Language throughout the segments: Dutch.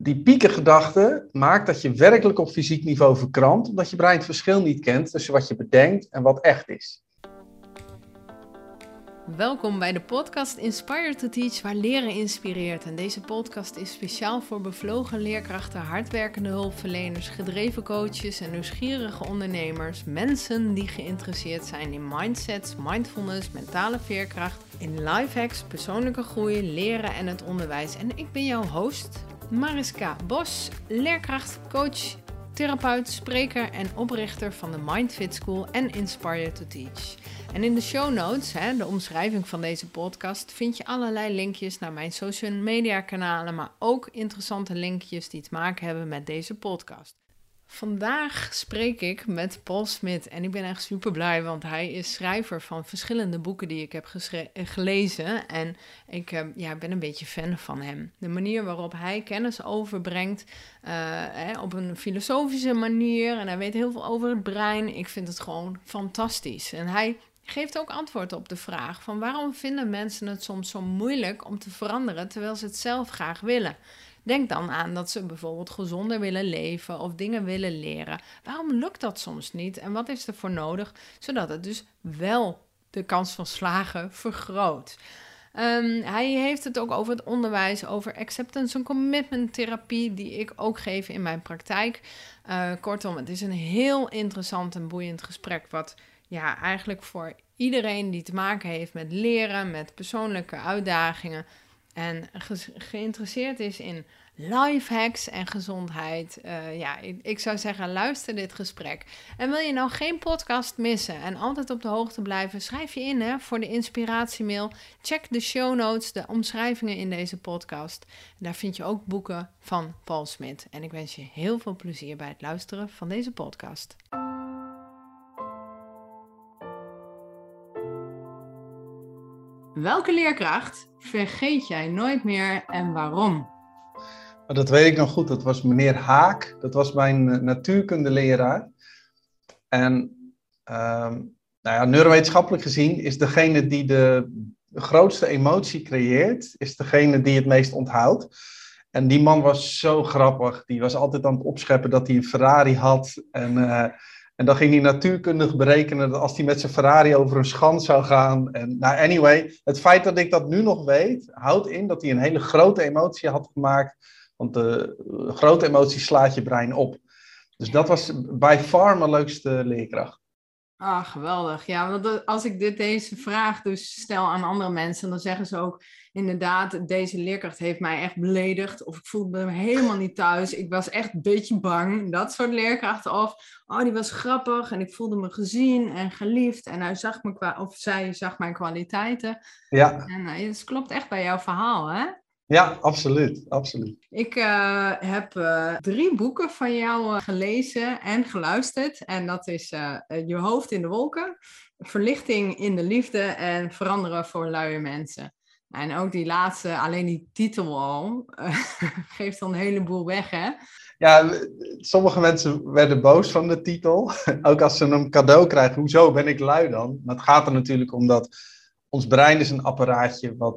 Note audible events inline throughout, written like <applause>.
Die piekengedachte maakt dat je werkelijk op fysiek niveau verkrampt, omdat je brein het verschil niet kent tussen wat je bedenkt en wat echt is. Welkom bij de podcast Inspire to Teach, waar leren inspireert. En deze podcast is speciaal voor bevlogen leerkrachten, hardwerkende hulpverleners, gedreven coaches en nieuwsgierige ondernemers. Mensen die geïnteresseerd zijn in mindsets, mindfulness, mentale veerkracht, in life hacks, persoonlijke groei, leren en het onderwijs. En ik ben jouw host, Mariska Bos, leerkracht, coach, therapeut, spreker en oprichter van de Mindfit School en Inspire to Teach. En in de show notes, hè, de omschrijving van deze podcast, vind je allerlei linkjes naar mijn social media kanalen, maar ook interessante linkjes die te maken hebben met deze podcast. Vandaag spreek ik met Paul Smit en ik ben echt super blij, want hij is schrijver van verschillende boeken die ik heb gelezen. En ik uh, ja, ben een beetje fan van hem. De manier waarop hij kennis overbrengt uh, op een filosofische manier en hij weet heel veel over het brein. Ik vind het gewoon fantastisch. En hij geeft ook antwoord op de vraag van waarom vinden mensen het soms zo moeilijk om te veranderen terwijl ze het zelf graag willen. Denk dan aan dat ze bijvoorbeeld gezonder willen leven of dingen willen leren. Waarom lukt dat soms niet en wat is er voor nodig zodat het dus wel de kans van slagen vergroot? Um, hij heeft het ook over het onderwijs, over acceptance en commitment therapie, die ik ook geef in mijn praktijk. Uh, kortom, het is een heel interessant en boeiend gesprek, wat ja, eigenlijk voor iedereen die te maken heeft met leren, met persoonlijke uitdagingen en geïnteresseerd is in life hacks en gezondheid. Uh, ja, ik, ik, zou zeggen, luister dit gesprek. En wil je nou geen podcast missen en altijd op de hoogte blijven, schrijf je in hè, voor de inspiratiemail. Check de show notes, de omschrijvingen in deze podcast. Daar vind je ook boeken van Paul Smit. En ik wens je heel veel plezier bij het luisteren van deze podcast. Welke leerkracht vergeet jij nooit meer en waarom? Dat weet ik nog goed. Dat was meneer Haak. Dat was mijn eh, natuurkundeleraar. En um, nou ja, neurowetenschappelijk gezien is degene die de grootste emotie creëert, is degene die het meest onthoudt. En die man was zo grappig. Die was altijd aan het opscheppen dat hij een Ferrari had. En uh, en dan ging hij natuurkundig berekenen dat als hij met zijn Ferrari over een schans zou gaan. En, nou, anyway, het feit dat ik dat nu nog weet, houdt in dat hij een hele grote emotie had gemaakt. Want de grote emotie slaat je brein op. Dus dat was bij far mijn leukste leerkracht. Ah, geweldig. Ja, want als ik dit, deze vraag dus stel aan andere mensen, dan zeggen ze ook inderdaad, deze leerkracht heeft mij echt beledigd. Of ik voelde me helemaal niet thuis. Ik was echt een beetje bang. Dat soort leerkrachten. Of, oh, die was grappig en ik voelde me gezien en geliefd. En hij zag me qua, of zij zag mijn kwaliteiten. Ja. En uh, het klopt echt bij jouw verhaal, hè? Ja, absoluut. absoluut. Ik uh, heb uh, drie boeken van jou uh, gelezen en geluisterd. En dat is Je hoofd in de wolken, Verlichting in de liefde en Veranderen voor luie mensen. En ook die laatste, alleen die titel al, <laughs> geeft dan een heleboel weg, hè? Ja, sommige mensen werden boos van de titel. <laughs> ook als ze een cadeau krijgen, hoezo ben ik lui dan? Maar het gaat er natuurlijk om dat ons brein is een apparaatje wat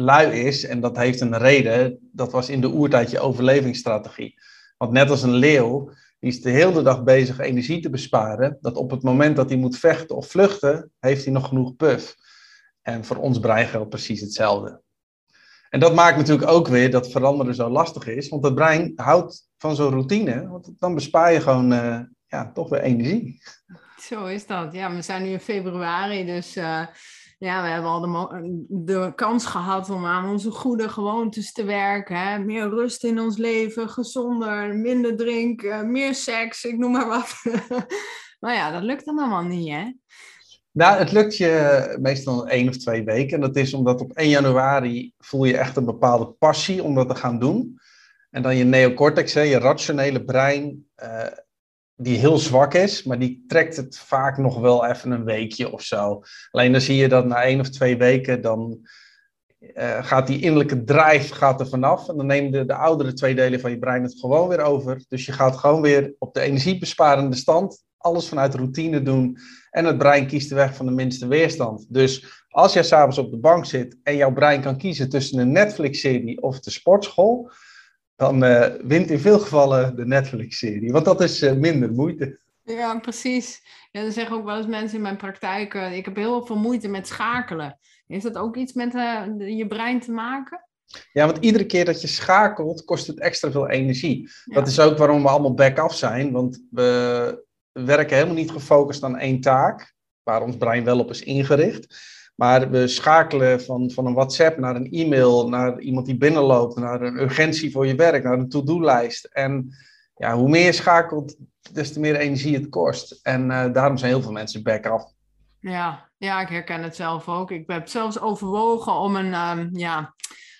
lui is. En dat heeft een reden. Dat was in de oertijd je overlevingsstrategie. Want net als een leeuw, die is de hele dag bezig energie te besparen. Dat op het moment dat hij moet vechten of vluchten, heeft hij nog genoeg puff. En voor ons brein geldt precies hetzelfde. En dat maakt natuurlijk ook weer dat veranderen zo lastig is. Want het brein houdt van zo'n routine. Want dan bespaar je gewoon uh, ja, toch weer energie. Zo is dat. Ja, we zijn nu in februari, dus... Uh ja, we hebben al de, kans gehad om aan onze goede gewoontes te werken. Hè? Meer rust in ons leven, gezonder, minder drinken, meer seks, ik noem maar wat. <laughs> maar ja, dat lukt dan allemaal niet, hè? Nou, het lukt je meestal één of twee weken. En dat is omdat op 1 januari voel je echt een bepaalde passie om dat te gaan doen. En dan je neocortex, hè, je rationele brein, uh, die heel zwak is, maar die trekt het vaak nog wel even een weekje of zo. Alleen dan zie je dat na één of twee weken, dan uh, gaat die innerlijke drive gaat er vanaf. En dan nemen de, de oudere twee delen van je brein het gewoon weer over. Dus je gaat gewoon weer op de energiebesparende stand alles vanuit routine doen. En het brein kiest de weg van de minste weerstand. Dus als jij s'avonds op de bank zit en jouw brein kan kiezen tussen een Netflix-serie of de sportschool, dan uh, wint in veel gevallen de Netflix-serie. Want dat is uh, minder moeite. Ja, precies. Ja, dan zeggen ook wel eens mensen in mijn praktijk, uh, ik heb heel veel moeite met schakelen. Heeft dat ook iets met je brein te maken? Ja, want iedere keer dat je schakelt, kost het extra veel energie. Dat is ook waarom we allemaal back-off zijn, want we werken helemaal niet gefocust aan één taak, waar ons brein wel op is ingericht. Maar we schakelen van, van een WhatsApp naar een e-mail, naar iemand die binnenloopt, naar een urgentie voor je werk, naar een to-do-lijst. En ja, hoe meer je schakelt, des te meer energie het kost. En uh, daarom zijn heel veel mensen back-off. Ja, ja, ik herken het zelf ook. Ik heb zelfs overwogen om een, um, ja,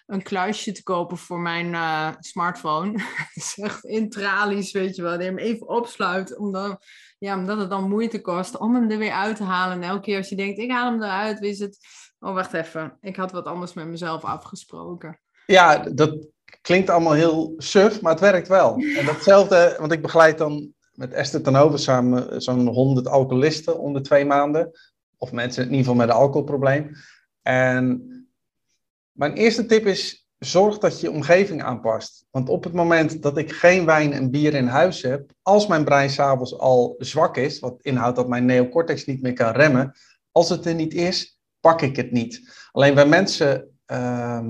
een kluisje te kopen voor mijn uh, smartphone. <laughs> Echt in tralies, weet je wel. Die hem even opsluit, omdat, ja, omdat het dan moeite kost om hem er weer uit te halen. En elke keer als je denkt, ik haal hem eruit, is het... Oh, wacht even. Ik had wat anders met mezelf afgesproken. Ja, dat klinkt allemaal heel suf, maar het werkt wel. <laughs> En datzelfde, want ik begeleid dan met Esther ten Over samen zo'n 100 alcoholisten onder twee maanden. Of mensen in ieder geval met een alcoholprobleem. En mijn eerste tip is, zorg dat je je omgeving aanpast. Want op het moment dat ik geen wijn en bier in huis heb, als mijn brein s'avonds al zwak is, wat inhoudt dat mijn neocortex niet meer kan remmen, als het er niet is, pak ik het niet. Alleen wij mensen uh,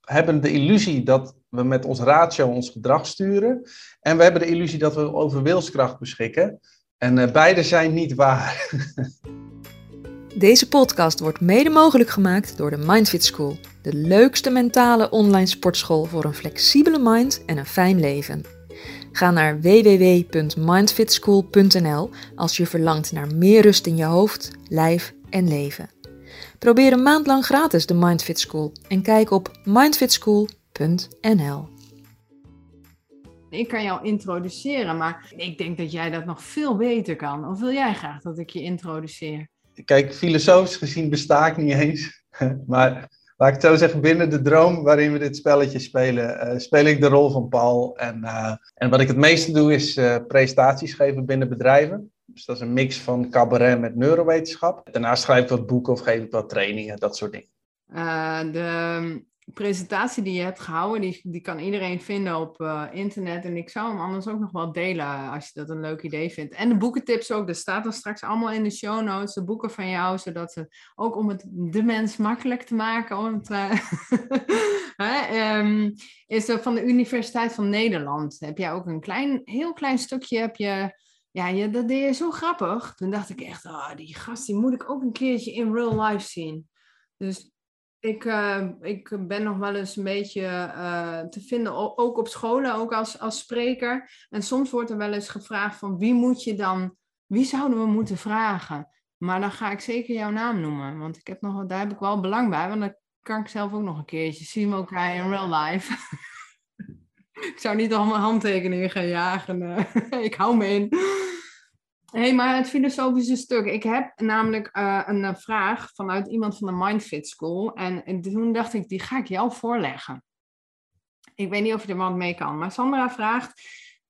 hebben de illusie dat we met ons ratio ons gedrag sturen. En we hebben de illusie dat we over wilskracht beschikken. En uh, beide zijn niet waar. <laughs> Deze podcast wordt mede mogelijk gemaakt door de Mindfit School, de leukste mentale online sportschool voor een flexibele mind en een fijn leven. Ga naar www.mindfitschool.nl als je verlangt naar meer rust in je hoofd, lijf en leven. Probeer een maand lang gratis de Mindfit School en kijk op mindfitschool.nl. Ik kan jou introduceren, maar ik denk dat jij dat nog veel beter kan. Of wil jij graag dat ik je introduceer? Kijk, filosofisch gezien besta ik niet eens. <laughs> maar laat ik het zo zeggen, binnen de droom waarin we dit spelletje spelen, uh, speel ik de rol van Paul. En, uh, en wat ik het meeste doe is uh, presentaties geven binnen bedrijven. Dus dat is een mix van cabaret met neurowetenschap. Daarnaast schrijf ik wat boeken of geef ik wat trainingen, dat soort dingen. de presentatie die je hebt gehouden, die, die kan iedereen vinden op uh, internet. En ik zou hem anders ook nog wel delen als je dat een leuk idee vindt. En de boekentips ook, dat staat dan straks allemaal in de show notes, de boeken van jou, zodat ze ook om het de mens makkelijk te maken. Om het, <laughs> uh, um, is er van de Universiteit van Nederland. Heb jij ook een klein, heel klein stukje, heb je... Ja, je, dat deed je zo grappig. Toen dacht ik echt, oh, die gast die moet ik ook een keertje in real life zien. Dus ik, uh, ik ben nog wel eens een beetje uh, te vinden, ook op scholen, ook als, als spreker. En soms wordt er wel eens gevraagd van wie moet je dan, wie zouden we moeten vragen? Maar dan ga ik zeker jouw naam noemen, want ik heb nog, daar heb ik wel belang bij, want dan kan ik zelf ook nog een keertje zien we elkaar in real life. <laughs> ik zou niet al mijn handtekeningen gaan jagen, <laughs> ik hou me in hey, maar het filosofische stuk. Ik heb namelijk uh, een eh, vraag vanuit iemand van de Mindfit School. En, en, toen dacht ik, die ga ik jou voorleggen. Ik weet niet of je er wat mee kan. Maar Sandra vraagt,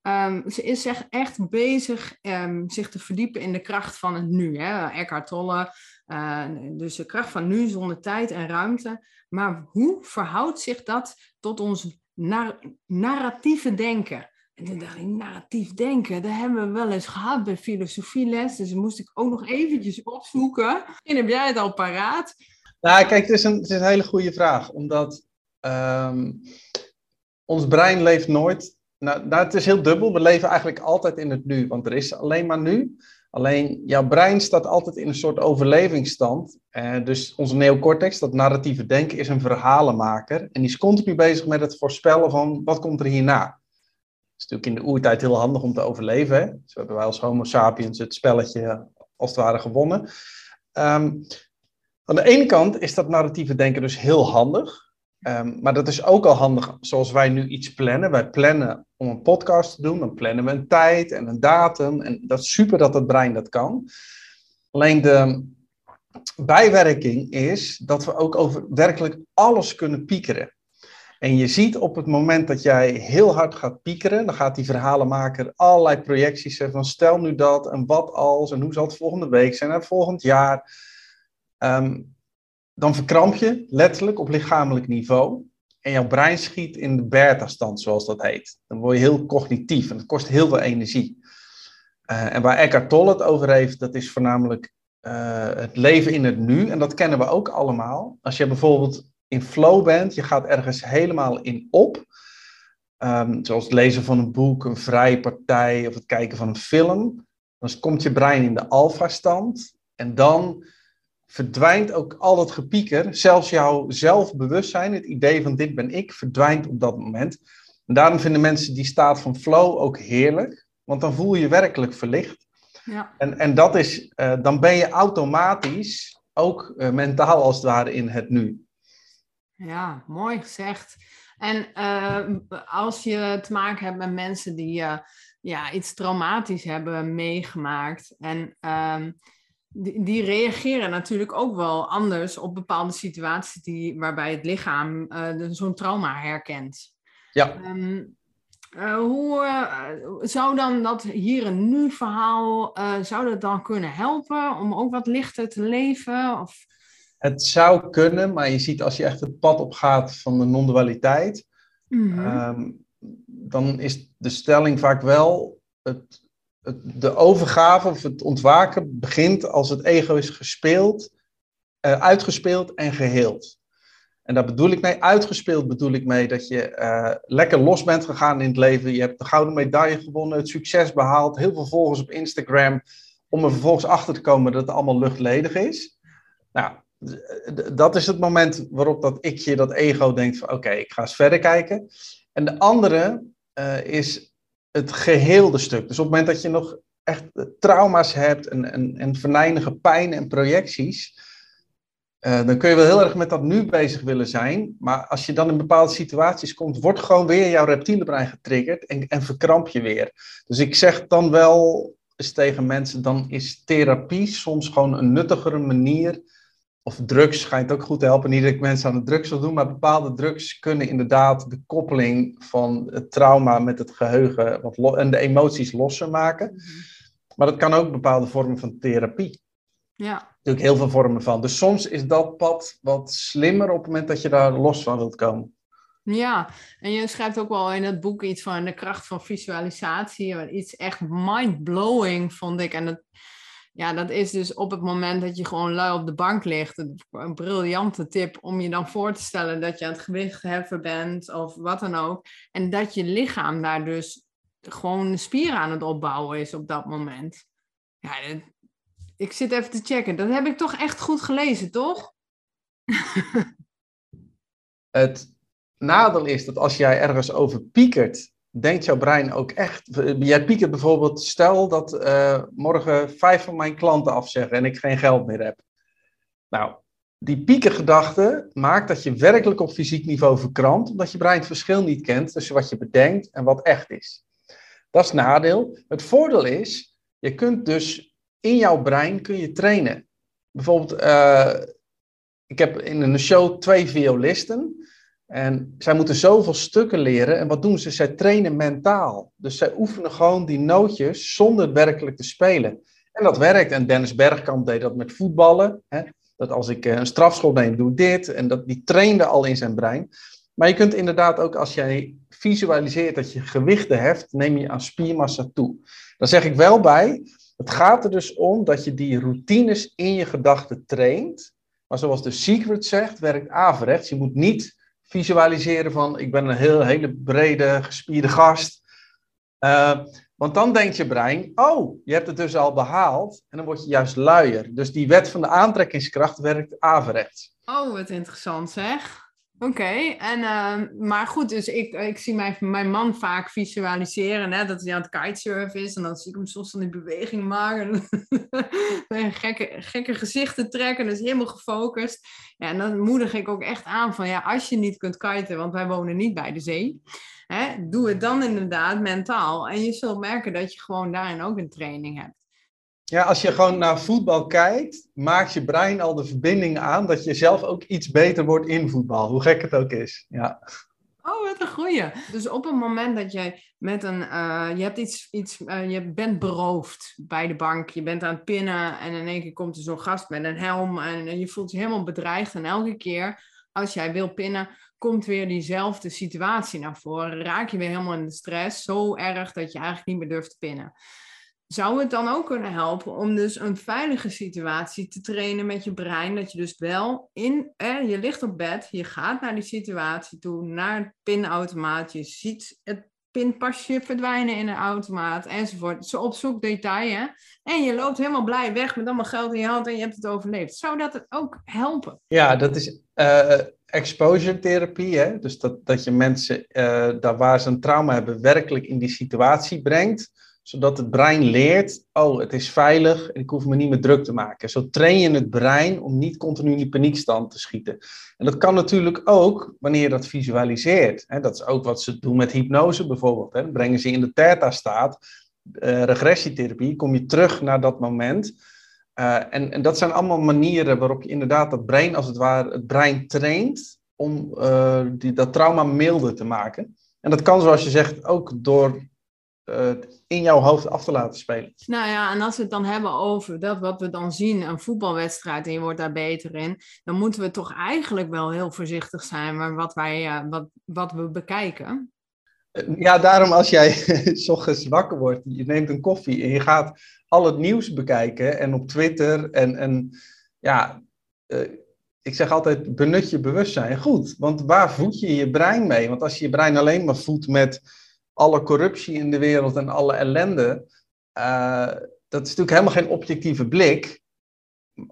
um, ze is echt bezig um, zich te verdiepen in de kracht van het nu. Hè? Eckhart Tolle, uh, dus de kracht van nu zonder tijd en ruimte. Maar hoe verhoudt zich dat tot ons nar narratieve denken? En toen dacht ik, narratief denken, dat hebben we wel eens gehad bij filosofieles. Dus moest ik ook nog eventjes opzoeken. En heb jij het al paraat? Nou, kijk, het is een, het is een hele goede vraag. Omdat um, ons brein leeft nooit... Nou, nou, het is heel dubbel. We leven eigenlijk altijd in het nu. Want er is alleen maar nu. Alleen jouw brein staat altijd in een soort overlevingsstand. Uh, dus onze neocortex, dat narratieve denken, is een verhalenmaker. En die is continu bezig met het voorspellen van wat komt er hierna is natuurlijk in de oertijd heel handig om te overleven. Hè? Hebben wij als Homo sapiens het spelletje als het ware gewonnen. Um, aan de ene kant is dat narratieve denken dus heel handig. Um, maar dat is ook al handig zoals wij nu iets plannen. Wij plannen om een podcast te doen. Dan plannen we een tijd en een datum. En dat is super dat het brein dat kan. Alleen de bijwerking is dat we ook over werkelijk alles kunnen piekeren. En je ziet op het moment dat jij heel hard gaat piekeren, dan gaat die verhalenmaker allerlei projecties zeggen van stel nu dat en wat als en hoe zal het volgende week zijn en volgend jaar. Um, dan verkramp je letterlijk op lichamelijk niveau. en jouw brein schiet in de beta-stand, zoals dat heet. Dan word je heel cognitief en dat kost heel veel energie. Uh, en waar Eckhart Tolle het over heeft, dat is voornamelijk uh, het leven in het nu. En dat kennen we ook allemaal. Als je bijvoorbeeld in flow bent, je gaat ergens helemaal in op. Um, zoals het lezen van een boek, een vrije partij of het kijken van een film. Dan komt je brein in de alfa-stand. En dan verdwijnt ook al dat gepieker. Zelfs jouw zelfbewustzijn, het idee van dit ben ik, verdwijnt op dat moment. En daarom vinden mensen die staat van flow ook heerlijk. Want dan voel je werkelijk verlicht. Ja. En, en dat is, uh, dan ben je automatisch ook uh, mentaal als het ware in het nu. Ja, mooi gezegd. En uh, als je te maken hebt met mensen die ja, iets traumatisch hebben meegemaakt en ehm, die, die, reageren natuurlijk ook wel anders op bepaalde situaties die, waarbij het lichaam zo'n trauma herkent. Ja. Um, uh, hoe uh, zou dan dat hier en nu verhaal, uh, zou dat dan kunnen helpen om ook wat lichter te leven? Of... Het zou kunnen, maar je ziet als je echt het pad opgaat van de non-dualiteit, mm -hmm. um, dan is de stelling vaak wel, het, het, de overgave of het ontwaken begint als het ego is gespeeld, uitgespeeld en geheeld. En daar bedoel ik mee, uitgespeeld bedoel ik mee dat je uh, lekker los bent gegaan in het leven. Je hebt de gouden medaille gewonnen, het succes behaald, heel veel volgers op Instagram. Om er vervolgens achter te komen dat het allemaal luchtledig is. Nou, dat is het moment waarop dat ikje, dat ego denkt van oké, ik ga eens verder kijken. En de andere uh, is het geheelde stuk. Dus op het moment dat je nog echt trauma's hebt en, en, en venijnige pijn en projecties uh, dan kun je wel heel erg met dat nu bezig willen zijn. Maar als je dan in bepaalde situaties komt, wordt gewoon weer jouw reptiele brein getriggerd en, en verkramp je weer. Dus ik zeg dan wel eens tegen mensen, dan is therapie soms gewoon een nuttigere manier. Of drugs schijnt ook goed te helpen. Niet dat ik mensen aan de drugs wil doen, maar bepaalde drugs kunnen inderdaad de koppeling van het trauma met het geheugen wat en de emoties losser maken. Mhm. Maar dat kan ook bepaalde vormen van therapie. Ja. Natuurlijk heel veel vormen van. Dus soms is dat pad wat slimmer op het moment dat je daar los van wilt komen. Ja, en je schrijft ook wel in het boek iets van de kracht van visualisatie. Iets echt mind-blowing, vond ik. En dat, ja, dat is dus op het moment dat je gewoon lui op de bank ligt. Een briljante tip om je dan voor te stellen dat je aan het gewicht heffen bent of wat dan ook. En dat je lichaam daar dus gewoon spieren aan het opbouwen is op dat moment. Ja, ik zit even te checken. Dat heb ik toch echt goed gelezen, toch? <laughs> het nadeel is dat als jij ergens over piekert, denkt jouw brein ook echt. Jij piekert bijvoorbeeld, stel dat uh, morgen vijf van mijn klanten afzeggen en ik geen geld meer heb. Nou, die piekergedachte maakt dat je werkelijk op fysiek niveau verkrampt, omdat je brein het verschil niet kent tussen wat je bedenkt en wat echt is. Dat is nadeel. Het voordeel is, je kunt dus in jouw brein kun je trainen. Bijvoorbeeld, uh, ik heb in een show twee violisten. En zij moeten zoveel stukken leren. En wat doen ze? Zij trainen mentaal. Dus zij oefenen gewoon die nootjes zonder werkelijk te spelen. En dat werkt. En Dennis Bergkamp deed dat met voetballen. Hè? Dat als ik eh, een strafschop neem, doe dit. En dat, die trainde al in zijn brein. Maar je kunt inderdaad ook als jij visualiseert dat je gewichten heft, neem je aan spiermassa toe. Dan zeg ik wel bij, het gaat er dus om dat je die routines in je gedachten traint. Maar zoals de secret zegt, werkt averechts. Je moet niet visualiseren van ik ben een heel, hele brede, gespierde gast. Uh, want dan denkt je brein, oh, je hebt het dus al behaald. En dan word je juist luier. Dus die wet van de aantrekkingskracht werkt averechts. Oh, wat interessant zeg. Oké, en uh, maar goed, dus ik, ik zie mijn, mijn man vaak visualiseren, hè, dat hij aan het kitesurfen is. En dan zie ik hem soms van die beweging maken. <laughs> gekke, gekke gezichten trekken, dus helemaal gefocust. Ja, en dan moedig ik ook echt aan van, ja, als je niet kunt kiten, want wij wonen niet bij de zee. Hè, doe het dan inderdaad mentaal. En je zult merken dat je gewoon daarin ook een training hebt. Ja, als je gewoon naar voetbal kijkt, maakt je brein al de verbinding aan dat je zelf ook iets beter wordt in voetbal, hoe gek het ook is. Ja. Oh, wat een goeie. Dus op het moment dat jij met een, uh, je hebt iets, iets uh, je bent beroofd bij de bank, je bent aan het pinnen en in één keer komt er zo'n gast met een helm en, en je voelt je helemaal bedreigd. En elke keer als jij wil pinnen, komt weer diezelfde situatie naar voren. Raak je weer helemaal in de stress, zo erg dat je eigenlijk niet meer durft te pinnen. Zou het dan ook kunnen helpen om dus een veilige situatie te trainen met je brein? Dat je dus wel in, eh, je ligt op bed, je gaat naar die situatie toe, naar het pinautomaat, je ziet het pinpasje verdwijnen in een automaat enzovoort. Zo op zoek detail? En je loopt helemaal blij weg met allemaal geld in je hand en je hebt het overleefd. Zou dat het ook helpen? Ja, dat is uh, exposure therapie, hè? Dus dat, dat je mensen uh, daar waar ze een trauma hebben werkelijk in die situatie brengt zodat het brein leert, oh, het is veilig en ik hoef me niet meer druk te maken. Zo train je het brein om niet continu in die paniekstand te schieten. En dat kan natuurlijk ook wanneer je dat visualiseert. Dat is ook wat ze doen met hypnose bijvoorbeeld. Brengen ze in de theta-staat, uh, regressietherapie, kom je terug naar dat moment. Uh, en, dat zijn allemaal manieren waarop je inderdaad dat brein, als het ware, het brein traint om uh, die, dat trauma milder te maken. En dat kan, zoals je zegt, ook door uh, in jouw hoofd af te laten spelen. Nou ja, en als we het dan hebben over dat wat we dan zien, een voetbalwedstrijd en je wordt daar beter in, dan moeten we toch eigenlijk wel heel voorzichtig zijn met wat, wij, uh, wat, wat we bekijken. Ja, daarom als jij <laughs> s ochtends wakker wordt, je neemt een koffie en je gaat al het nieuws bekijken en op Twitter en, en ja, uh, ik zeg altijd benut je bewustzijn goed, want waar voed je je brein mee? Want als je je brein alleen maar voedt met alle corruptie in de wereld en alle ellende. Uh, dat is natuurlijk helemaal geen objectieve blik.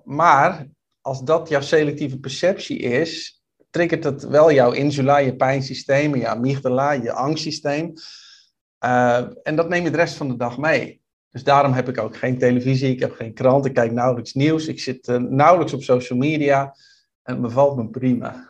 Maar als dat jouw selectieve perceptie is, triggert het wel jouw insula, je pijnsysteem, je amygdala, je angstsysteem. Uh, en dat neem je de rest van de dag mee. Dus daarom heb ik ook geen televisie, ik heb geen krant, ik kijk nauwelijks nieuws, ik zit uh, nauwelijks op social media en het bevalt me prima.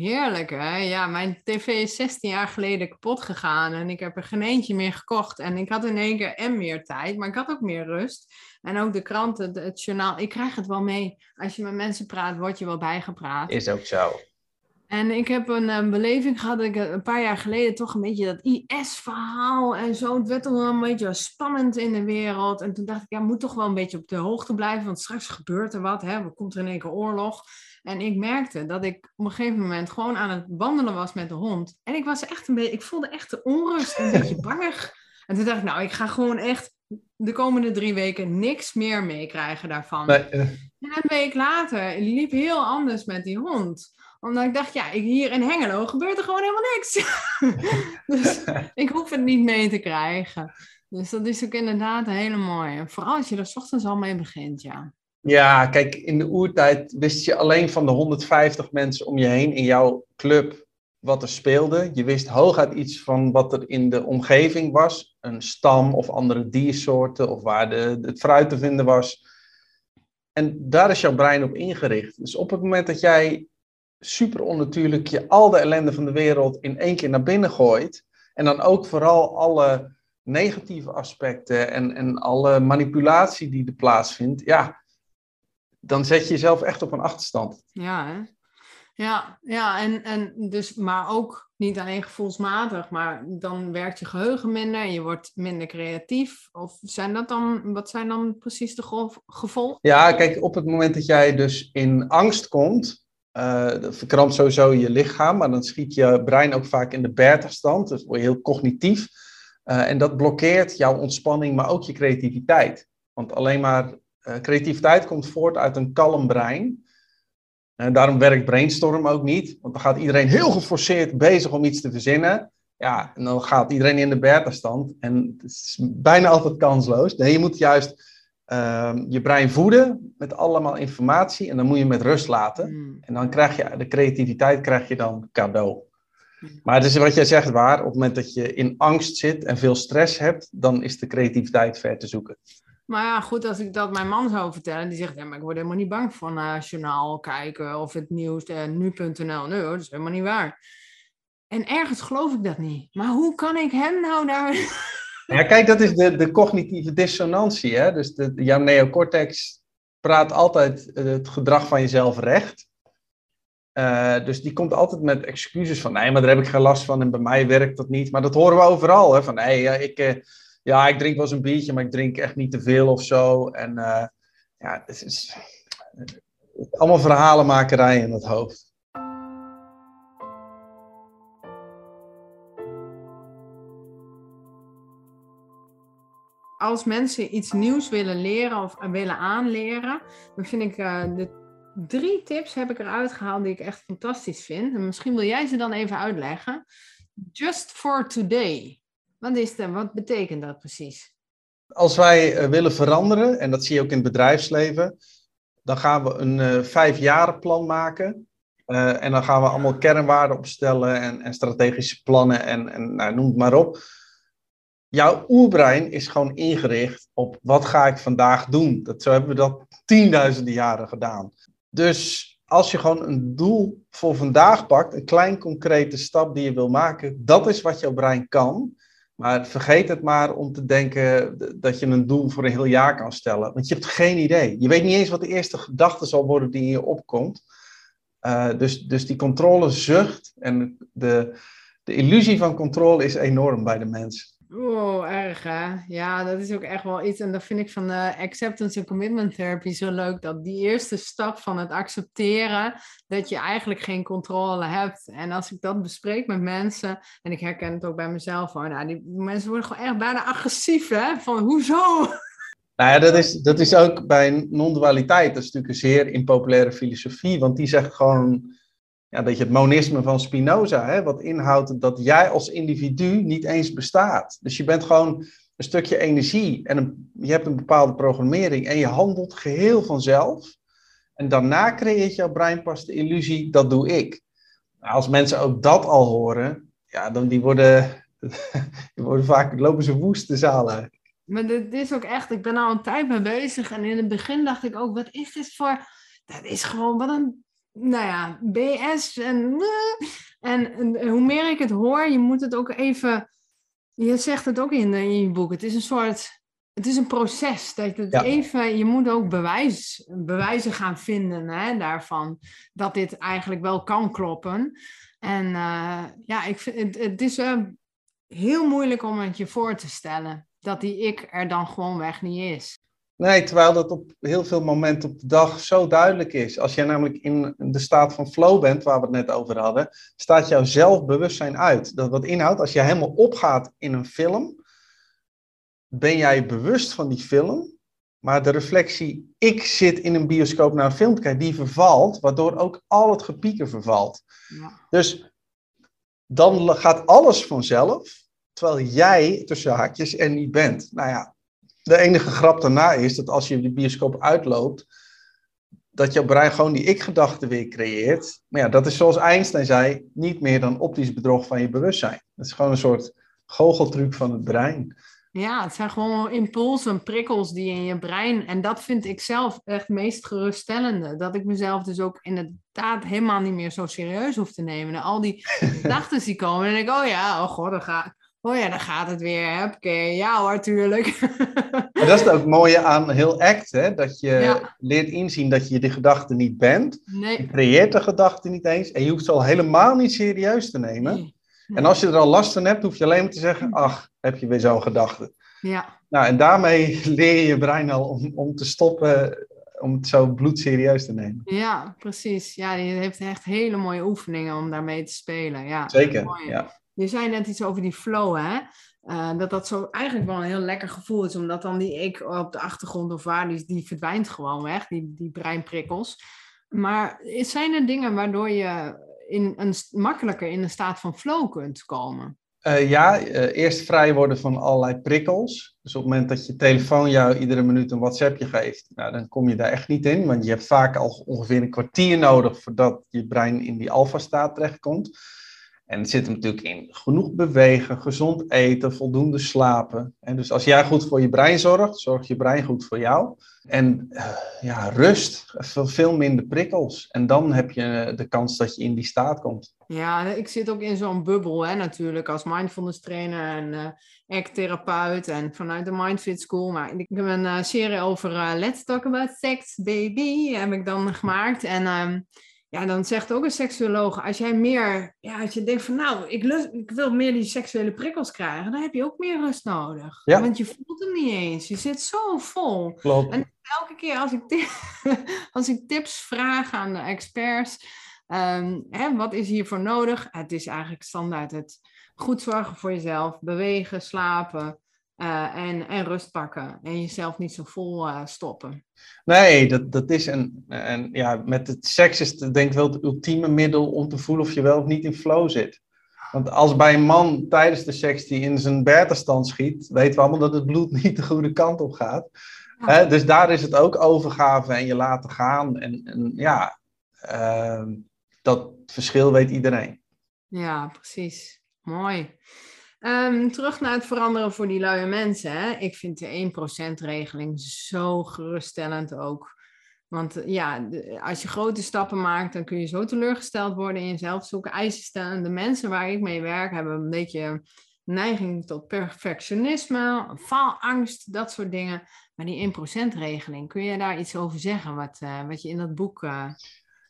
Heerlijk, hè? Ja, mijn tv is 16 jaar geleden kapot gegaan en ik heb er geen eentje meer gekocht. En ik had in één keer en meer tijd, maar ik had ook meer rust. En ook de kranten, het journaal, ik krijg het wel mee. Als je met mensen praat, word je wel bijgepraat. Is ook zo. En ik heb een, een beleving gehad, ik een paar jaar geleden toch een beetje dat IS-verhaal en zo. Het werd toch wel een beetje spannend in de wereld. En toen dacht ik, ja, moet toch wel een beetje op de hoogte blijven, want straks gebeurt er wat, hè? Er komt er in één keer oorlog. En ik merkte dat ik op een gegeven moment gewoon aan het wandelen was met de hond. En ik was echt een beetje, ik voelde echt de onrust, een beetje <laughs> bangig. En toen dacht ik, nou, ik ga gewoon echt de komende drie weken niks meer meekrijgen daarvan. Nee, uh... En een week later liep heel anders met die hond omdat ik dacht, ja, hier in Hengelo gebeurt er gewoon helemaal niks. <laughs> dus ik hoef het niet mee te krijgen. Dus dat is ook inderdaad een hele mooie. Vooral als je er s ochtends al mee begint, ja. Ja, kijk, in de oertijd wist je alleen van de 150 mensen om je heen in jouw club wat er speelde. Je wist hooguit iets van wat er in de omgeving was. Een stam of andere diersoorten of waar de, het fruit te vinden was. En daar is jouw brein op ingericht. Dus op het moment dat jij super onnatuurlijk je al de ellende van de wereld in één keer naar binnen gooit. En dan ook vooral alle negatieve aspecten en, en alle manipulatie die er plaatsvindt. Ja, dan zet je jezelf echt op een achterstand. Ja, hè? Ja, ja en, en dus, maar ook niet alleen gevoelsmatig, maar dan werkt je geheugen minder en je wordt minder creatief. Of zijn dat dan, wat zijn dan precies de gevolgen? Ja, kijk, op het moment dat jij dus in angst komt, uh, verkrampt sowieso je lichaam, maar dan schiet je brein ook vaak in de beta-stand, dus word je heel cognitief. Uh, en dat blokkeert jouw ontspanning, maar ook je creativiteit. Want alleen maar creativiteit komt voort uit een kalm brein. En daarom werkt brainstorm ook niet. Want dan gaat iedereen heel geforceerd bezig om iets te verzinnen. Ja, en dan gaat iedereen in de beta-stand. En het is bijna altijd kansloos. Nee, je moet juist uh, je brein voeden met allemaal informatie. En dan moet je met rust laten. Hmm. En dan krijg je de creativiteit krijg je dan cadeau. Hmm. Maar het is wat jij zegt waar. Op het moment dat je in angst zit en veel stress hebt, dan is de creativiteit ver te zoeken. Maar ja, goed, als ik dat mijn man zou vertellen, die zegt, ja, maar ik word helemaal niet bang van uh, journaal kijken of het nieuws, uh, nu.nl. Nee hoor, dat is helemaal niet waar. En ergens geloof ik dat niet. Maar hoe kan ik hem nou daar... <laughs> Ja, kijk, dat is de, de cognitieve dissonantie. Hè? Dus de, jouw neocortex praat altijd het gedrag van jezelf recht. Dus die komt altijd met excuses van, nee, maar daar heb ik geen last van en bij mij werkt dat niet. Maar dat horen we overal, hè? van, nee, ik ja, ik drink wel eens een biertje, maar ik drink echt niet te veel of zo. En uh, ja, het is allemaal verhalenmakerij in het hoofd. Als mensen iets nieuws willen leren of willen aanleren, dan vind ik eh, de drie tips heb ik eruit gehaald die ik echt fantastisch vind. En misschien wil jij ze dan even uitleggen. Just for today. Wat, is dat? wat betekent dat precies? Als wij uh, willen veranderen, en dat zie je ook in het bedrijfsleven, dan gaan we een uh, vijfjarenplan maken. Uh, en dan gaan we allemaal kernwaarden opstellen en, en strategische plannen en, en nou, noem het maar op. Jouw oerbrein is gewoon ingericht op wat ga ik vandaag doen. Dat, zo hebben we dat tienduizenden jaren gedaan. Dus als je gewoon een doel voor vandaag pakt, een klein concrete stap die je wil maken, dat is wat jouw brein kan. Maar vergeet het maar om te denken dat je een doel voor een heel jaar kan stellen. Want je hebt geen idee. Je weet niet eens wat de eerste gedachte zal worden die in je opkomt. Uh, dus, dus die controlezucht en de, de illusie van controle is enorm bij de mens. Oh, erg hè? Ja, dat is ook echt wel iets. En dat vind ik van de acceptance en commitment therapy zo leuk. Dat die eerste stap van het accepteren dat je eigenlijk geen controle hebt. En als ik dat bespreek met mensen, en ik herken het ook bij mezelf hoor. Nou, die mensen worden gewoon echt bijna agressief hè? Van hoezo? Nou ja, dat is, dat is ook bij non-dualiteit. Dat is natuurlijk een zeer impopulaire filosofie. Want die zegt gewoon ja, dat je het monisme van Spinoza, hè, wat inhoudt dat jij als individu niet eens bestaat. Dus je bent gewoon een stukje energie en je hebt een bepaalde programmering en je handelt geheel vanzelf. En daarna creëert jouw brein pas de illusie, dat doe ik. Nou, als mensen ook dat al horen, ja, dan die worden, <laughs> die worden vaak, lopen ze woest de zalen. Maar dit is ook echt, ik ben al een tijd mee bezig en in het begin dacht ik ook, wat is dit voor, dat is gewoon, wat een nou ja, BS en, en, en, hoe meer ik het hoor, je moet het ook even, je zegt het ook in, in je boek, het is een soort, het is een proces, dat het even, je moet ook bewijs, bewijzen gaan vinden hè, daarvan, dat dit eigenlijk wel kan kloppen. En uh, ja, ik vind, het, het is uh, heel moeilijk om het je voor te stellen, dat die ik er dan gewoon weg niet is. Nee, terwijl dat op heel veel momenten op de dag zo duidelijk is. Als jij namelijk in de staat van flow bent, waar we het net over hadden, staat jouw zelfbewustzijn uit. Dat wat inhoudt, als je helemaal opgaat in een film, ben jij bewust van die film, maar de reflectie, ik zit in een bioscoop naar een film te kijken, die vervalt, waardoor ook al het gepieker vervalt. Ja. Dus dan gaat alles vanzelf, terwijl jij tussen haakjes er niet bent. Nou ja, de enige grap daarna is dat als je de bioscoop uitloopt, dat jouw brein gewoon die ik-gedachte weer creëert. Maar ja, dat is zoals Einstein zei, niet meer dan optisch bedrog van je bewustzijn. Het is gewoon een soort goocheltruc van het brein. Ja, het zijn gewoon impulsen, prikkels die in je brein. En dat vind ik zelf echt het meest geruststellende. Dat ik mezelf dus ook inderdaad helemaal niet meer zo serieus hoef te nemen. En al die <laughs> gedachten die komen. En denk ik, oh ja, oh god, dan ga, Oh ja, dan gaat het weer. Huppakee. Ja hoor, tuurlijk. Dat is het ook <laughs> mooie aan heel ACT, hè? dat je leert inzien dat je de gedachte niet bent. Nee. Je creëert de gedachte niet eens en je hoeft ze al helemaal niet serieus te nemen. En als je er al last van hebt, hoef je alleen maar te zeggen, ach, heb je weer zo'n gedachte. Ja. Nou, en daarmee <laughs> leer je je brein al om, om te stoppen om het zo bloedserieus te nemen. Ja, precies. Ja, je heeft echt hele mooie oefeningen om daarmee te spelen. Ja, Zeker, ja. Je zei net iets over die flow, hè? Uh, dat dat zo eigenlijk wel een heel lekker gevoel is, omdat dan die ik op de achtergrond of waar, die, die verdwijnt gewoon weg, die, die breinprikkels. Maar zijn er dingen waardoor je in een, makkelijker in een staat van flow kunt komen? Uh, ja, uh, eerst vrij worden van allerlei prikkels. Dus op het moment dat je telefoon jou iedere minuut een WhatsAppje geeft, nou, dan kom je daar echt niet in. Want je hebt vaak al ongeveer een kwartier nodig voordat je brein in die alfa-staat terechtkomt. En het zit er natuurlijk in genoeg bewegen, gezond eten, voldoende slapen. En dus als jij goed voor je brein zorgt, zorgt je brein goed voor jou. En uh, ja, rust, veel minder prikkels. En dan heb je de kans dat je in die staat komt. Ja, ik zit ook in zo'n bubbel hè, natuurlijk als mindfulness trainer en uh, act-therapeut en vanuit de Mindfit School. Maar ik heb een serie over Let's Talk About Sex, Baby, heb ik dan gemaakt. En... Um, ja, dan zegt ook een seksuoloog, als jij meer, ja, als je denkt van nou, ik, lust, ik wil meer die seksuele prikkels krijgen, dan heb je ook meer rust nodig. Ja. Want je voelt hem niet eens. Je zit zo vol. Klopt. En elke keer als ik, <laughs> als ik tips vraag aan de experts, um, hè, wat is hiervoor nodig? Het is eigenlijk standaard het goed zorgen voor jezelf, bewegen, slapen, eh, en, en rust pakken en jezelf niet zo vol uh, stoppen. Nee, dat, dat is een, en ja, met het seks is het denk ik wel het ultieme middel om te voelen of je wel of niet in flow zit. Want als bij een man tijdens de seks die in zijn bertenstand schiet, weten we allemaal dat het bloed <laughs> niet de goede kant op gaat. Ja. dus daar is het ook overgave en je laten gaan. En, en ja, uh, dat verschil weet iedereen. Ja, precies. Mooi. Um, terug naar het veranderen voor die luie mensen. Hè? Ik vind de 1%-regeling zo geruststellend ook. Want eh, ja, als je grote stappen maakt, dan kun je zo teleurgesteld worden in jezelf. Zulke eisen stellen. De mensen waar ik mee werk hebben een beetje neiging tot perfectionisme, faalangst, dat soort dingen. Maar die 1%-regeling, kun je daar iets over zeggen wat, uh, wat je in dat boek uh,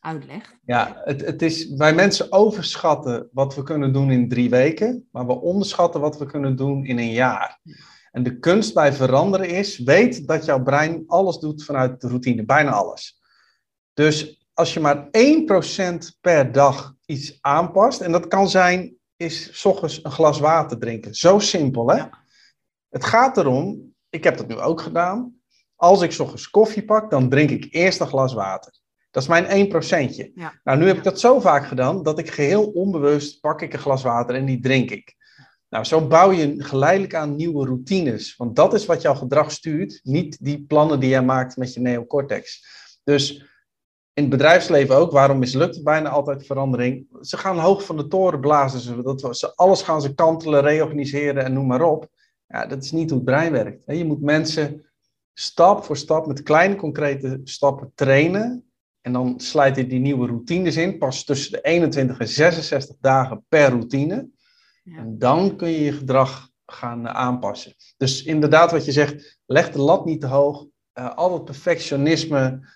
uitlegt? Ja, het, het is, wij mensen overschatten wat we kunnen doen in drie weken, maar we onderschatten wat we kunnen doen in een jaar. En de kunst bij veranderen is, weet dat jouw brein alles doet vanuit de routine, bijna alles. Dus als je maar 1% per dag iets aanpast, en dat kan zijn, is s ochtends een glas water drinken. Zo simpel, hè? Het gaat erom, ik heb dat nu ook gedaan, als ik s ochtends koffie pak, dan drink ik eerst een glas water. Dat is mijn 1%. Ja. Nou, nu heb ik dat zo vaak gedaan dat ik geheel onbewust pak ik een glas water en die drink ik. Nou, zo bouw je geleidelijk aan nieuwe routines. Want dat is wat jouw gedrag stuurt, niet die plannen die jij maakt met je neocortex. Dus in het bedrijfsleven ook, waarom mislukt het bijna altijd verandering? Ze gaan hoog van de toren blazen, ze, dat, ze, alles gaan ze kantelen, reorganiseren en noem maar op. Ja, dat is niet hoe het brein werkt. Je moet mensen stap voor stap met kleine concrete stappen trainen en dan sluit je die nieuwe routines in, pas tussen de 21 en 66 dagen per routine. Ja. En dan kun je je gedrag gaan eh, aanpassen. Dus inderdaad, wat je zegt, leg de lat niet te hoog. Uh, al dat perfectionisme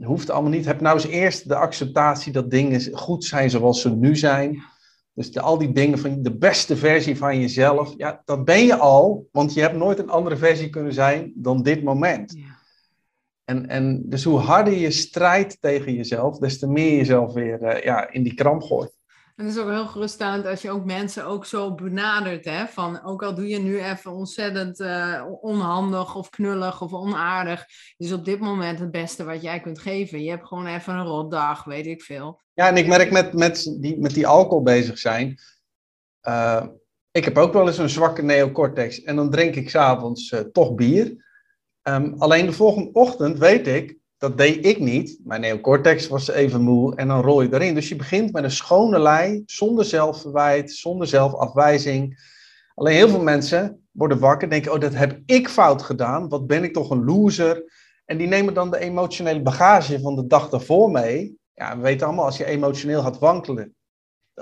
hoeft allemaal niet. Heb nou eens eerst de acceptatie dat dingen goed zijn zoals ze nu zijn. Dus de, al die dingen van de beste versie van jezelf, ja, dat ben je al, want je hebt nooit een andere versie kunnen zijn dan dit moment. Ja. En, en dus hoe harder je strijdt tegen jezelf, des te meer je jezelf weer uh, ja, in die kramp gooit. En het is ook heel geruststellend als je ook mensen ook zo benadert. Hè? Van, ook al doe je nu even ontzettend uh, onhandig of knullig of onaardig. Is op dit moment het beste wat jij kunt geven. Je hebt gewoon even een rotdag, weet ik veel. Ja, en ik merk met, met, die, met die alcohol bezig zijn. Uh, ik heb ook wel eens een zwakke neocortex. En dan drink ik s'avonds uh, toch bier. Um, alleen de volgende ochtend weet ik, dat deed ik niet. Mijn neocortex was even moe en dan rol je erin. Dus je begint met een schone lei, zonder zelfverwijt, zonder zelfafwijzing. Alleen heel veel mensen worden wakker, denken, oh dat heb ik fout gedaan, wat ben ik toch een loser. En die nemen dan de emotionele bagage van de dag daarvoor mee. Ja, we weten allemaal, als je emotioneel gaat wankelen,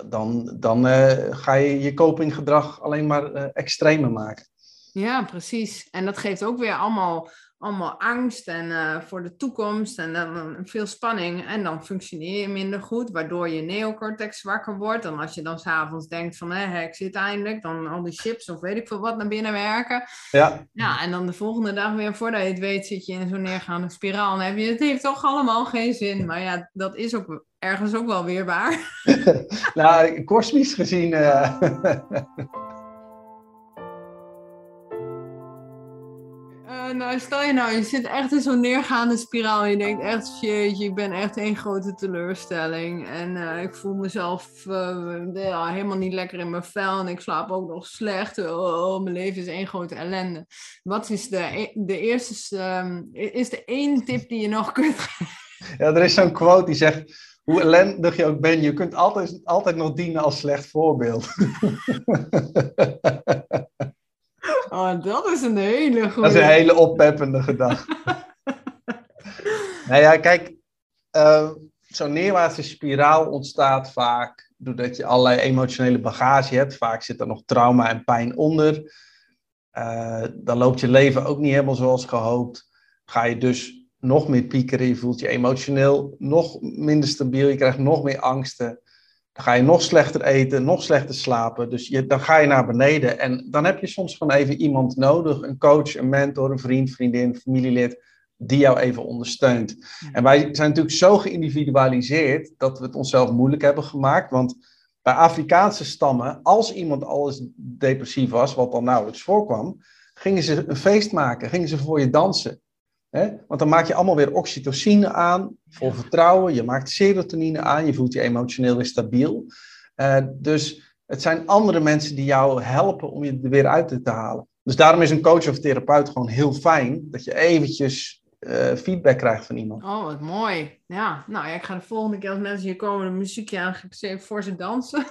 dan, dan uh, ga je je copinggedrag alleen maar uh, extremer maken. Ja, precies. En dat geeft ook weer allemaal, allemaal angst en, uh, voor de toekomst en dan veel spanning. En dan functioneer je minder goed, waardoor je neocortex zwakker wordt. En als je dan s'avonds denkt van, hé, ik zit eindelijk, dan al die chips of weet ik veel wat naar binnen werken. Ja. Ja, en dan de volgende dag weer, voordat je het weet, zit je in zo'n neergaande spiraal. En heb je, het heeft toch allemaal geen zin. Maar ja, dat is ook ergens ook wel weer waar. <laughs> nou, kosmisch gezien... Uh... <laughs> nou, stel je nou, je zit echt in zo'n neergaande spiraal. Je denkt echt, jeetje, ik ben echt één grote teleurstelling. En uh, ik voel mezelf uh, ja, helemaal niet lekker in mijn vel. En ik slaap ook nog slecht. Oh, mijn leven is één grote ellende. Wat is de, e-, de eerste, um, is er één tip die je nog kunt geven? <laughs> Ja, er is zo'n quote die zegt, hoe ellendig je ook bent, je kunt altijd, altijd nog dienen als slecht voorbeeld. <laughs> Oh, dat is een hele goede. Dat is een hele oppeppende gedachte. <laughs> nou ja, kijk, uh, zo'n neerwaartse spiraal ontstaat vaak doordat je allerlei emotionele bagage hebt. Vaak zit er nog trauma en pijn onder. Uh, dan loopt je leven ook niet helemaal zoals gehoopt. Ga je dus nog meer piekeren, je voelt je emotioneel nog minder stabiel, je krijgt nog meer angsten. Dan ga je nog slechter eten, nog slechter slapen. Dus je, dan ga je naar beneden. En dan heb je soms gewoon even iemand nodig. Een coach, een mentor, een vriend, vriendin, familielid. Die jou even ondersteunt. En wij zijn natuurlijk zo geïndividualiseerd dat we het onszelf moeilijk hebben gemaakt. Want bij Afrikaanse stammen, als iemand al eens depressief was, wat dan nauwelijks voorkwam, gingen ze een feest maken, gingen ze voor je dansen. Hè? Want dan maak je allemaal weer oxytocine aan, vol vertrouwen. Je maakt serotonine aan, je voelt je emotioneel weer stabiel. Uh, dus het zijn andere mensen die jou helpen om je er weer uit te halen. Dus daarom is een coach of therapeut gewoon heel fijn. Dat je eventjes uh, feedback krijgt van iemand. Oh, wat mooi. Ja, nou ja, ik ga de volgende keer als mensen hier komen een muziekje aan, voor ze dansen.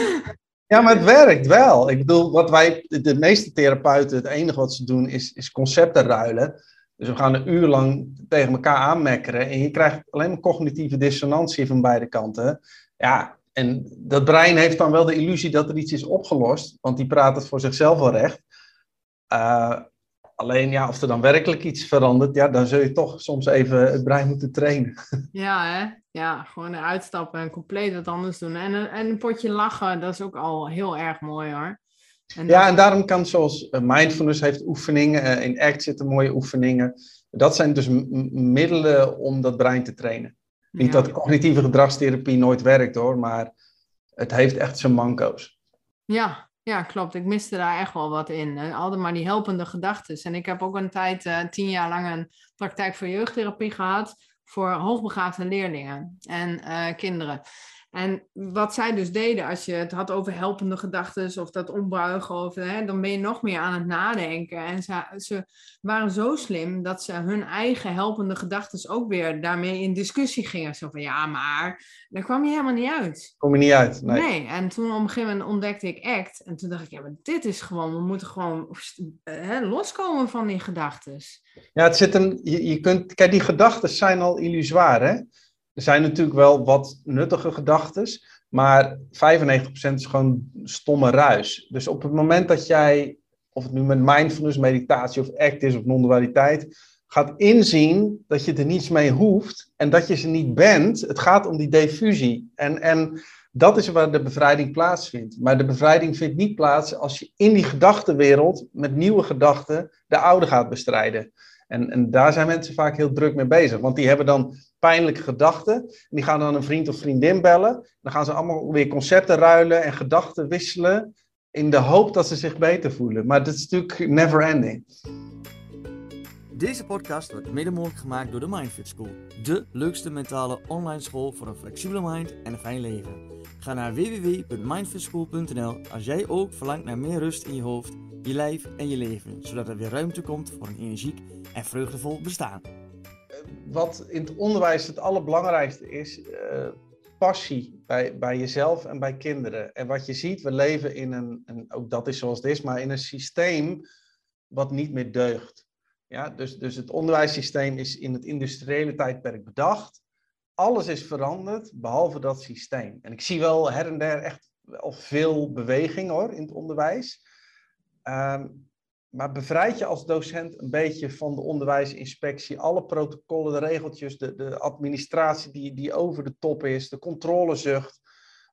<laughs> ja, maar het werkt wel. Ik bedoel, wat wij, de meeste therapeuten, het enige wat ze doen is, is concepten ruilen. Dus we gaan een uur lang tegen elkaar aanmekkeren en je krijgt alleen maar cognitieve dissonantie van beide kanten. Ja, en dat brein heeft dan wel de illusie dat er iets is opgelost, want die praat het voor zichzelf wel recht. Uh, alleen ja, of er dan werkelijk iets verandert, ja, dan zul je toch soms even het brein moeten trainen. <laughs> Ja, hè? Ja, gewoon eruit stappen en compleet wat anders doen. En, en een potje lachen, dat is ook al heel erg mooi hoor. En ja, en daarom kan zoals eh, mindfulness heeft oefeningen, eh, in ACT zitten mooie oefeningen. Dat zijn dus middelen om dat brein te trainen. Niet dat cognitieve gedragstherapie nooit werkt hoor, maar het heeft echt zijn manco's. Ja, ja, klopt. Ik miste daar echt wel wat in. Eh, altijd maar die helpende gedachten. En ik heb ook een tijd, uh, tien jaar lang, een praktijk voor jeugdtherapie gehad voor hoogbegaafde leerlingen en uh, kinderen. En wat zij dus deden, als je het had over helpende gedachten of dat ombuigen, of, hè, dan ben je nog meer aan het nadenken. En ze, ze waren zo slim dat ze hun eigen helpende gedachten ook weer daarmee in discussie gingen. Zo van ja, maar daar kwam je helemaal niet uit. Kom je niet uit? Nee. nee. En toen op een gegeven moment ontdekte ik ACT. En toen dacht ik, ja, maar dit is gewoon, we moeten gewoon hè, loskomen van die gedachten. Ja, het zit een, je, je kunt, kijk, die gedachten zijn al illusoir, hè? Er zijn natuurlijk wel wat nuttige gedachten, maar 95% is gewoon stomme ruis. Dus op het moment dat jij, of het nu met mindfulness, meditatie of act is of non-dualiteit, gaat inzien dat je er niets mee hoeft en dat je ze niet bent. Het gaat om die diffusie. En, en dat is waar de bevrijding plaatsvindt. Maar de bevrijding vindt niet plaats als je in die gedachtenwereld met nieuwe gedachten de oude gaat bestrijden. En, en daar zijn mensen vaak heel druk mee bezig. Want die hebben dan pijnlijke gedachten. En die gaan dan een vriend of vriendin bellen. Dan gaan ze allemaal weer concepten ruilen en gedachten wisselen. In de hoop dat ze zich beter voelen. Maar dat is natuurlijk never ending. Deze podcast wordt mede mogelijk gemaakt door de Mindfit School. De leukste mentale online school voor een flexibele mind en een fijn leven. Ga naar www.mindfitschool.nl als jij ook verlangt naar meer rust in je hoofd, je lijf en je leven. Zodat er weer ruimte komt voor een energiek en vreugdevol bestaan wat in het onderwijs het allerbelangrijkste is, uh, passie bij, bij jezelf en bij kinderen. En wat je ziet, we leven in een, en ook dat is zoals is, maar in een systeem wat niet meer deugt. Ja, dus, dus het onderwijssysteem is in het industriële tijdperk bedacht. Alles is veranderd, behalve dat systeem. En ik zie wel her en der echt wel veel beweging hoor, in het onderwijs. Um, maar bevrijd je als docent een beetje van de onderwijsinspectie, alle protocollen, de regeltjes, de, de administratie die, die over de top is, de controlezucht.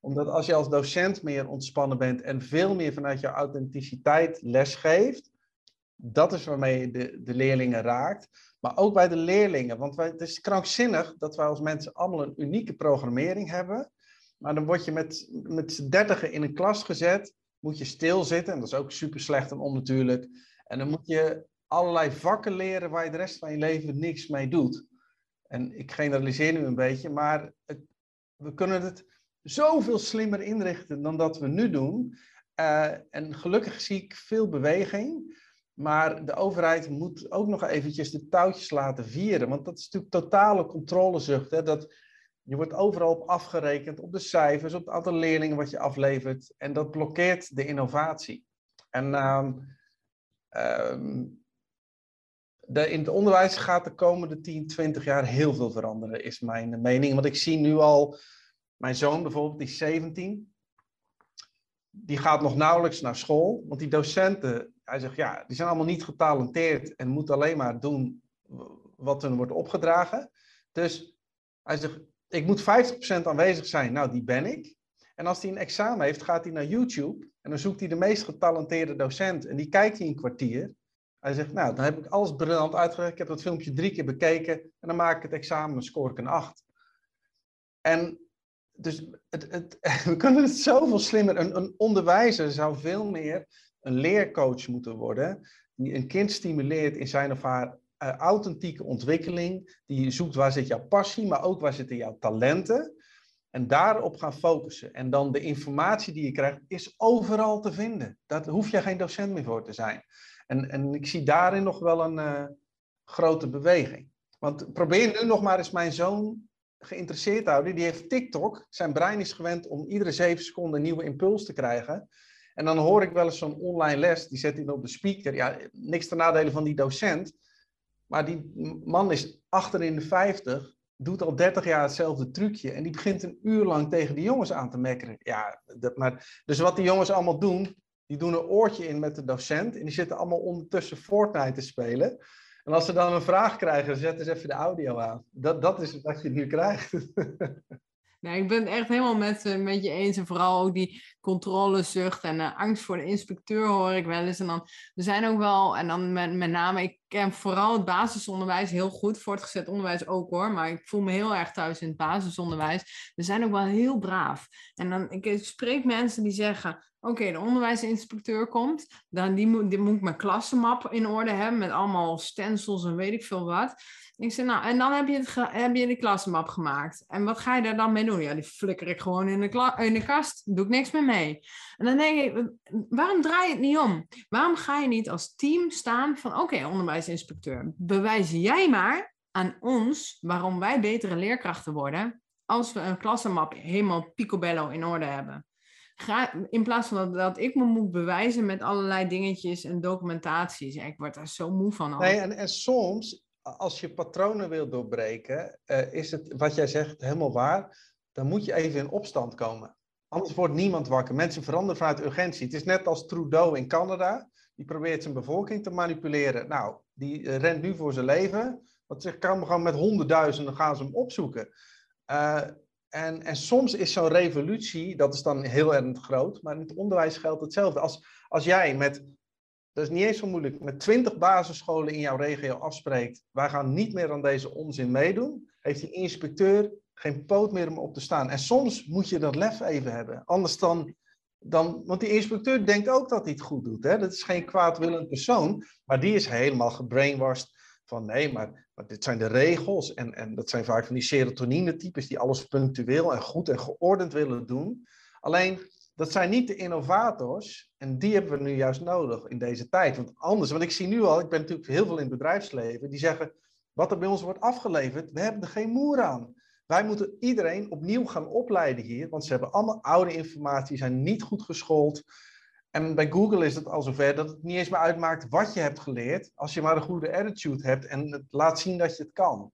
Omdat als je als docent meer ontspannen bent en veel meer vanuit je authenticiteit lesgeeft, dat is waarmee je de, de leerlingen raakt. Maar ook bij de leerlingen, want het is krankzinnig dat wij als mensen allemaal een unieke programmering hebben. Maar dan word je met, met z'n dertigen in een klas gezet, moet je stilzitten, en dat is ook super slecht en onnatuurlijk. En dan moet je allerlei vakken leren waar je de rest van je leven niks mee doet. En ik generaliseer nu een beetje, maar we kunnen het zoveel slimmer inrichten dan dat we nu doen. Uh, en gelukkig zie ik veel beweging. Maar de overheid moet ook nog eventjes de touwtjes laten vieren. Want dat is natuurlijk totale controlezucht. Hè? Dat, je wordt overal op afgerekend, op de cijfers, op het aantal leerlingen wat je aflevert. En dat blokkeert de innovatie. En Um, de, in het onderwijs gaat de komende 10, 20 jaar heel veel veranderen, is mijn mening. Want ik zie nu al, mijn zoon bijvoorbeeld, die is 17, die gaat nog nauwelijks naar school. Want die docenten, hij zegt ja, die zijn allemaal niet getalenteerd en moeten alleen maar doen wat hun wordt opgedragen. Dus hij zegt, ik moet 50% aanwezig zijn. Nou, die ben ik. En als hij een examen heeft, gaat hij naar YouTube en dan zoekt hij de meest getalenteerde docent en die kijkt hij een kwartier. Hij zegt, nou, dan heb ik alles briljant uitgelegd. Ik heb dat filmpje drie keer bekeken en dan maak ik het examen en scoor ik een acht. En dus het, het, <laughs> we kunnen het zoveel slimmer. Een, een onderwijzer zou veel meer een leercoach moeten worden, die een kind stimuleert in zijn of haar authentieke ontwikkeling, die zoekt waar zit jouw passie, maar ook waar zitten jouw talenten. En daarop gaan focussen. En dan de informatie die je krijgt, is overal te vinden. Daar hoef je geen docent meer voor te zijn. En, en ik zie daarin nog wel een uh, grote beweging. Want probeer nu nog maar eens mijn zoon geïnteresseerd te houden. Die heeft TikTok. Zijn brein is gewend om iedere zeven seconden een nieuwe impuls te krijgen. En dan hoor ik wel eens zo'n online les, die zet hij op de speaker. Ja, niks ten nadele van die docent. Maar die man is achter in de 50, doet al 30 jaar hetzelfde trucje. En die begint een uur lang tegen die jongens aan te mekkeren. Ja, dat, maar, dus wat die jongens allemaal doen, die doen een oortje in met de docent. En die zitten allemaal ondertussen Fortnite te spelen. En als ze dan een vraag krijgen, zetten ze even de audio aan. Dat, dat is wat je nu krijgt. <laughs> Nee, ik ben het echt helemaal met, met je eens. En vooral ook die controlezucht en uh, angst voor de inspecteur hoor ik wel eens. En dan, er zijn ook wel, en dan met, met name, ik ken vooral het basisonderwijs heel goed. Voortgezet onderwijs ook hoor. Maar ik voel me heel erg thuis in het basisonderwijs. We zijn ook wel heel braaf. En dan, ik spreek mensen die zeggen, Oké, de onderwijsinspecteur komt. Dan die moet, moet mijn klassenmap in orde hebben met allemaal stencils en weet ik veel wat. Ik zeg, nou, en dan heb je, het heb je de klassenmap gemaakt. En wat ga je daar dan mee doen? Ja, die flikker ik gewoon in de, in kast. Doe ik niks meer mee. En dan denk ik, waarom draai je het niet om? Waarom ga je niet als team staan van, oké, onderwijsinspecteur, bewijs jij maar aan ons waarom wij betere leerkrachten worden als we een klassenmap helemaal picobello in orde hebben. In plaats van dat, ik me moet bewijzen met allerlei dingetjes en documentaties. ik word daar zo moe van. Nee, en, en soms, als je patronen wil doorbreken, uh, is het wat jij zegt helemaal waar. Dan moet je even in opstand komen. Anders wordt niemand wakker. Mensen veranderen vanuit urgentie. Het is net als Trudeau in Canada. Die probeert zijn bevolking te manipuleren. Nou, die eh, rent nu voor zijn leven. Want ze kan gewoon met honderdduizenden gaan ze hem opzoeken. Uh, en, en soms is zo'n revolutie, dat is dan heel erg groot, maar in het onderwijs geldt hetzelfde. Als, als jij met, dat is niet eens zo moeilijk, met twintig basisscholen in jouw regio afspreekt, wij gaan niet meer aan deze onzin meedoen, heeft die inspecteur geen poot meer om op te staan. En soms moet je dat lef even hebben. Anders dan, dan want die inspecteur denkt ook dat hij het goed doet. Hè? Dat is geen kwaadwillend persoon, maar die is helemaal gebrainwashed van nee, maar, dit zijn de regels. En, en dat zijn vaak van die serotonine-types die alles punctueel en goed en geordend willen doen. Alleen, dat zijn niet de innovators. En die hebben we nu juist nodig in deze tijd. Want anders, want ik zie nu al, ik ben natuurlijk heel veel in het bedrijfsleven, die zeggen, wat er bij ons wordt afgeleverd, we hebben er geen moer aan. Wij moeten iedereen opnieuw gaan opleiden hier, want ze hebben allemaal oude informatie, zijn niet goed geschoold. En bij Google is het al zover dat het niet eens meer uitmaakt wat je hebt geleerd, als je maar een goede attitude hebt en het laat zien dat je het kan.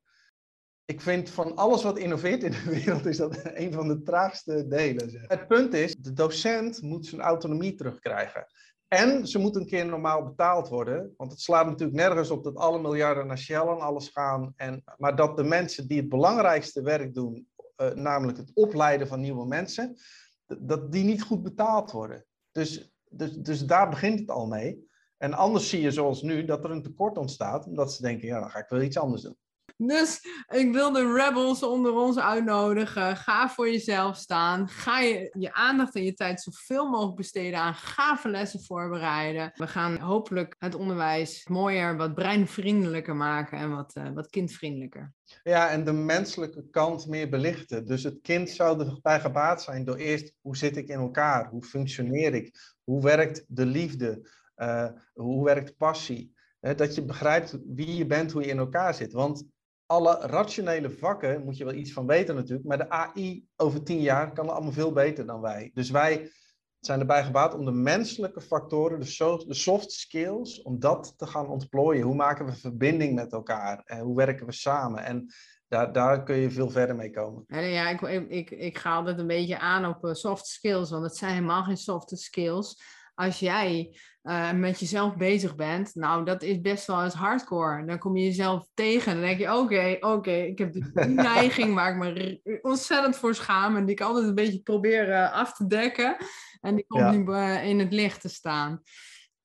Ik vind van alles wat innoveert in de <laughs> wereld, is dat een van de traagste delen. Zeg. Het punt is, de docent moet zijn autonomie terugkrijgen. En ze moet een keer normaal betaald worden. Want het slaat natuurlijk nergens op dat alle miljarden naar Shell en alles gaan. En, maar dat de mensen die het belangrijkste werk doen, uh, namelijk het opleiden van nieuwe mensen, dat die niet goed betaald worden. Dus dus, dus daar begint het al mee. En anders zie je zoals nu dat er een tekort ontstaat, omdat ze denken, ja, dan ga ik wel iets anders doen. Dus ik wil de rebels onder ons uitnodigen. Ga voor jezelf staan. Ga je, je aandacht en je tijd zoveel mogelijk besteden aan gave lessen voorbereiden. We gaan hopelijk het onderwijs mooier, wat breinvriendelijker maken en wat, uh, wat kindvriendelijker. Ja, en de menselijke kant meer belichten. Dus het kind zou erbij gebaat zijn door eerst hoe zit ik in elkaar? Hoe functioneer ik? Hoe werkt de liefde? Uh, hoe werkt passie? dat je begrijpt wie je bent, hoe je in elkaar zit. Want alle rationele vakken moet je wel iets van weten natuurlijk, maar de AI over tien jaar kan allemaal veel beter dan wij. Dus wij zijn erbij gebaat om de menselijke factoren, de, soft skills, om dat te gaan ontplooien. Hoe maken we verbinding met elkaar? En hoe werken we samen? En daar, daar kun je veel verder mee komen. Ja, ik, ik, ik ga altijd een beetje aan op eh, soft skills, want het zijn helemaal geen soft skills. Als jij uh, met jezelf bezig bent, nou, dat is best wel eens hardcore. Dan kom je jezelf tegen en dan denk je, oké, oké, ik heb die <laughs> neiging waar ik me ontzettend voor schaam en die ik altijd een beetje probeer uh, af te dekken. En die komt nu uh, in het licht te staan.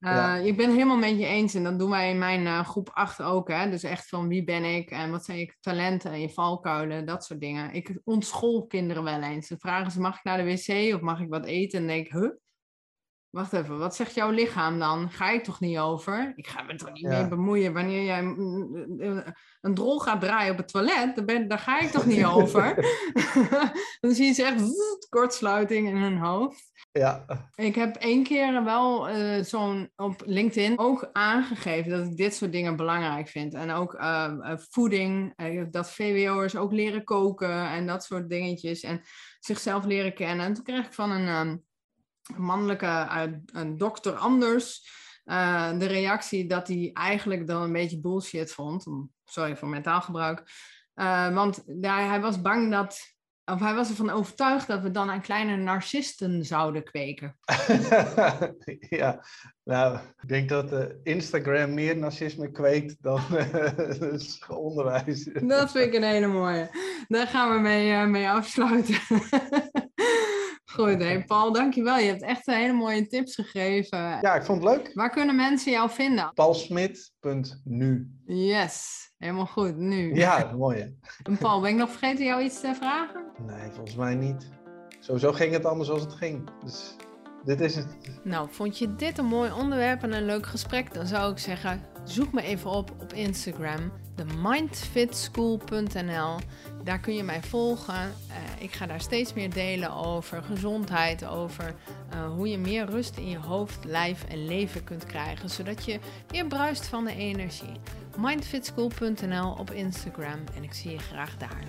Ja. Ik ben helemaal met je eens en dat doen wij in mijn groep 8 ook. Hè? Dus echt van wie ben ik en wat zijn je talenten en je valkuilen, dat soort dingen. Ik ontschool kinderen wel eens. Dan vragen ze, mag ik naar de wc of mag ik wat eten? En denk ik, huh? Wacht even, wat zegt jouw lichaam dan? Ga ik toch niet over? Ik ga me toch niet Ja. mee bemoeien wanneer jij mm, mm, een drol gaat draaien op het toilet. Daar, ben, daar ga ik toch niet <laughs> over? <laughs> dan zie je ze echt kortsluiting in hun hoofd. Ja, Ik heb één keer wel eh, zo'n op LinkedIn ook aangegeven dat ik dit soort dingen belangrijk vind. En ook eh, eh, voeding, eh, dat VWO'ers ook leren koken en dat soort dingetjes. En zichzelf leren kennen. En toen kreeg ik van een ehm, mannelijke een dokter anders eh, de reactie dat hij eigenlijk dan een beetje bullshit vond. Sorry voor mentaalgebruik. Eh, want ja, hij was bang dat of hij was ervan overtuigd dat we dan aan kleine narcisten zouden kweken. <laughs> ja, nou, ik denk dat eh, Instagram meer narcisme kweekt dan eh, <laughs> onderwijs. Dat vind ik een hele mooie. Daar gaan we mee, mee afsluiten. <laughs> Goed, hey Paul, dankjewel. Je hebt echt hele mooie tips gegeven. Ja, ik vond het leuk. Waar kunnen mensen jou vinden? Paulsmit.nu. Yes, helemaal goed. Nu. Ja, mooi? En Paul, ben ik nog vergeten jou iets te vragen? Nee, volgens mij niet. Sowieso ging het anders als het ging. Dus dit is het. Nou, vond je dit een mooi onderwerp en een leuk gesprek? Dan zou ik zeggen, zoek me even op op Instagram, themindfitschool.nl. Daar kun je mij volgen. Eh, ik ga daar steeds meer delen over gezondheid, over eh, hoe je meer rust in je hoofd, lijf en leven kunt krijgen, zodat je weer bruist van de energie. mindfitschool.nl op Instagram en ik zie je graag daar.